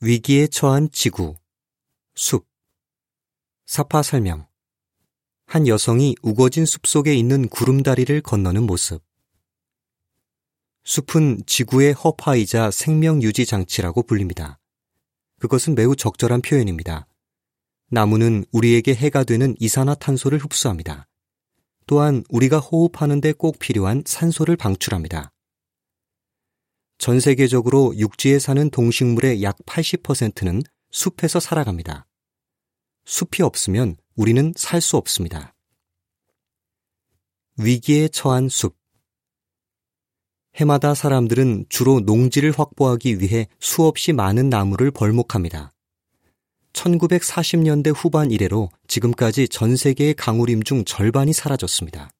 위기에 처한 지구, 숲, 사파 설명. 한 여성이 우거진 숲 속에 있는 구름다리를 건너는 모습. 숲은 지구의 허파이자 생명 유지 장치라고 불립니다. 그것은 매우 적절한 표현입니다. 나무는 우리에게 해가 되는 이산화탄소를 흡수합니다. 또한 우리가 호흡하는데 꼭 필요한 산소를 방출합니다. 전 세계적으로 육지에 사는 동식물의 약 80%는 숲에서 살아갑니다. 숲이 없으면 우리는 살 수 없습니다. 위기에 처한 숲. 해마다 사람들은 주로 농지를 확보하기 위해 수없이 많은 나무를 벌목합니다. 1940년대 후반 이래로 지금까지 전 세계의 강우림 중 절반이 사라졌습니다.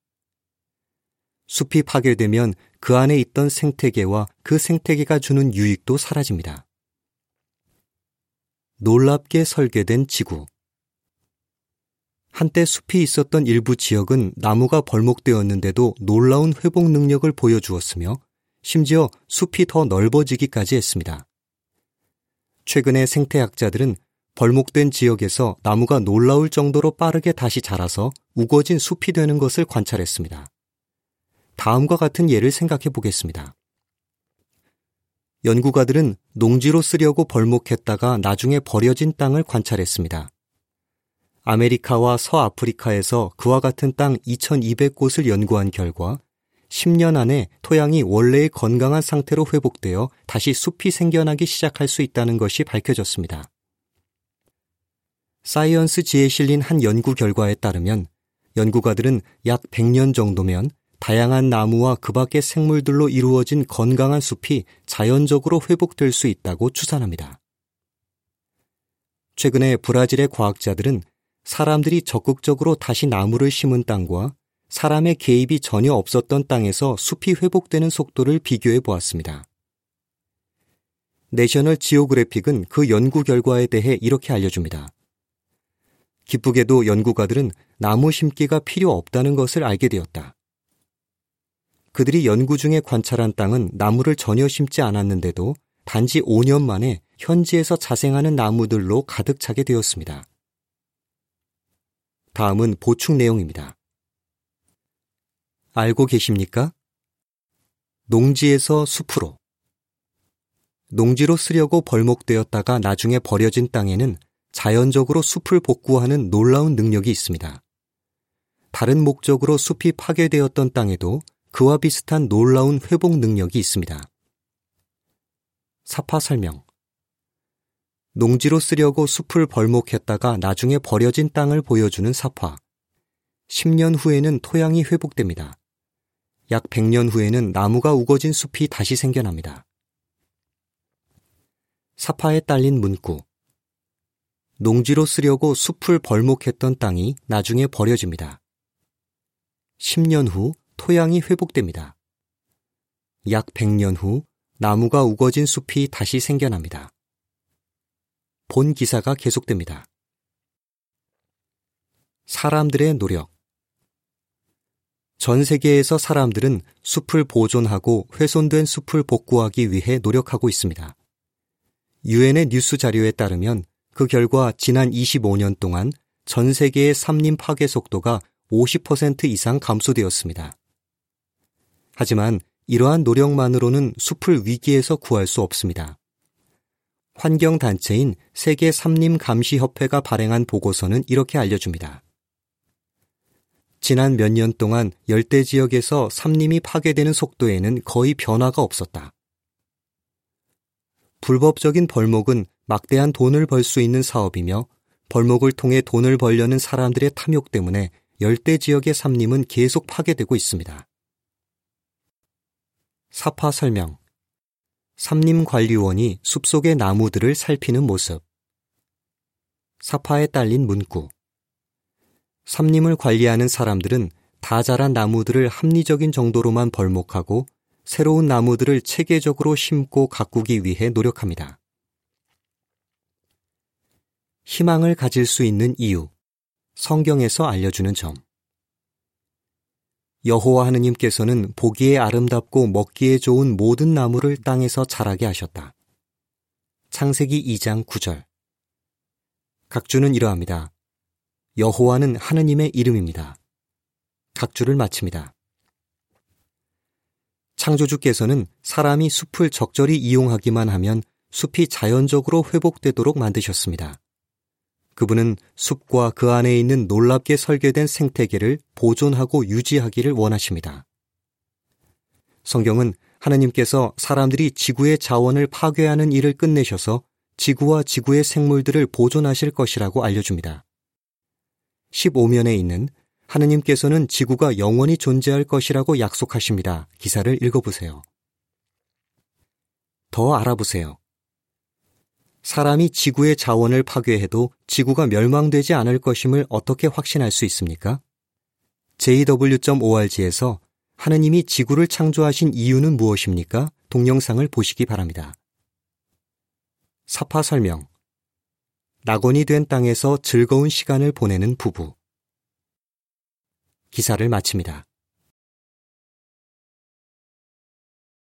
숲이 파괴되면 그 안에 있던 생태계와 그 생태계가 주는 유익도 사라집니다. 놀랍게 설계된 지구. 한때 숲이 있었던 일부 지역은 나무가 벌목되었는데도 놀라운 회복 능력을 보여주었으며 심지어 숲이 더 넓어지기까지 했습니다. 최근에 생태학자들은 벌목된 지역에서 나무가 놀라울 정도로 빠르게 다시 자라서 우거진 숲이 되는 것을 관찰했습니다. 다음과 같은 예를 생각해 보겠습니다. 연구가들은 농지로 쓰려고 벌목했다가 나중에 버려진 땅을 관찰했습니다. 아메리카와 서아프리카에서 그와 같은 땅 2200곳을 연구한 결과 10년 안에 토양이 원래의 건강한 상태로 회복되어 다시 숲이 생겨나기 시작할 수 있다는 것이 밝혀졌습니다. 사이언스지에 실린 한 연구 결과에 따르면 연구가들은 약 100년 정도면 다양한 나무와 그 밖의 생물들로 이루어진 건강한 숲이 자연적으로 회복될 수 있다고 추산합니다. 최근에 브라질의 과학자들은 사람들이 적극적으로 다시 나무를 심은 땅과 사람의 개입이 전혀 없었던 땅에서 숲이 회복되는 속도를 비교해 보았습니다. 내셔널 지오그래픽은 그 연구 결과에 대해 이렇게 알려줍니다. 기쁘게도 연구가들은 나무 심기가 필요 없다는 것을 알게 되었다. 그들이 연구 중에 관찰한 땅은 나무를 전혀 심지 않았는데도 단지 5년 만에 현지에서 자생하는 나무들로 가득 차게 되었습니다. 다음은 보충 내용입니다. 알고 계십니까? 농지에서 숲으로. 농지로 쓰려고 벌목되었다가 나중에 버려진 땅에는 자연적으로 숲을 복구하는 놀라운 능력이 있습니다. 다른 목적으로 숲이 파괴되었던 땅에도 그와 비슷한 놀라운 회복 능력이 있습니다. 사파 설명. 농지로 쓰려고 숲을 벌목했다가 나중에 버려진 땅을 보여주는 사파. 10년 후에는 토양이 회복됩니다. 약 100년 후에는 나무가 우거진 숲이 다시 생겨납니다. 사파에 딸린 문구. 농지로 쓰려고 숲을 벌목했던 땅이 나중에 버려집니다. 10년 후 토양이 회복됩니다. 약 100년 후 나무가 우거진 숲이 다시 생겨납니다. 본 기사가 계속됩니다. 사람들의 노력 전 세계에서 사람들은 숲을 보존하고 훼손된 숲을 복구하기 위해 노력하고 있습니다. 유엔의 뉴스 자료에 따르면 그 결과 지난 25년 동안 전 세계의 삼림 파괴 속도가 50% 이상 감소되었습니다. 하지만 이러한 노력만으로는 숲을 위기에서 구할 수 없습니다. 환경단체인 세계 삼림감시협회가 발행한 보고서는 이렇게 알려줍니다. 지난 몇 년 동안 열대 지역에서 삼림이 파괴되는 속도에는 거의 변화가 없었다. 불법적인 벌목은 막대한 돈을 벌 수 있는 사업이며 벌목을 통해 돈을 벌려는 사람들의 탐욕 때문에 열대 지역의 삼림은 계속 파괴되고 있습니다. 사파 설명. 삼림관리원이 숲속의 나무들을 살피는 모습. 사파에 딸린 문구. 삼림을 관리하는 사람들은 다 자란 나무들을 합리적인 정도로만 벌목하고 새로운 나무들을 체계적으로 심고 가꾸기 위해 노력합니다. 희망을 가질 수 있는 이유. 성경에서 알려주는 점 여호와 하느님께서는 보기에 아름답고 먹기에 좋은 모든 나무를 땅에서 자라게 하셨다. 창세기 2장 9절. 각주는 이러합니다. 여호와는 하느님의 이름입니다. 각주를 마칩니다. 창조주께서는 사람이 숲을 적절히 이용하기만 하면 숲이 자연적으로 회복되도록 만드셨습니다. 그분은 숲과 그 안에 있는 놀랍게 설계된 생태계를 보존하고 유지하기를 원하십니다. 성경은 하나님께서 사람들이 지구의 자원을 파괴하는 일을 끝내셔서 지구와 지구의 생물들을 보존하실 것이라고 알려줍니다. 15면에 있는 하느님께서는 지구가 영원히 존재할 것이라고 약속하십니다. 기사를 읽어보세요. 더 알아보세요. 사람이 지구의 자원을 파괴해도 지구가 멸망되지 않을 것임을 어떻게 확신할 수 있습니까? jw.org에서 하느님이 지구를 창조하신 이유는 무엇입니까? 동영상을 보시기 바랍니다. 사파 설명. 낙원이 된 땅에서 즐거운 시간을 보내는 부부. 기사를 마칩니다.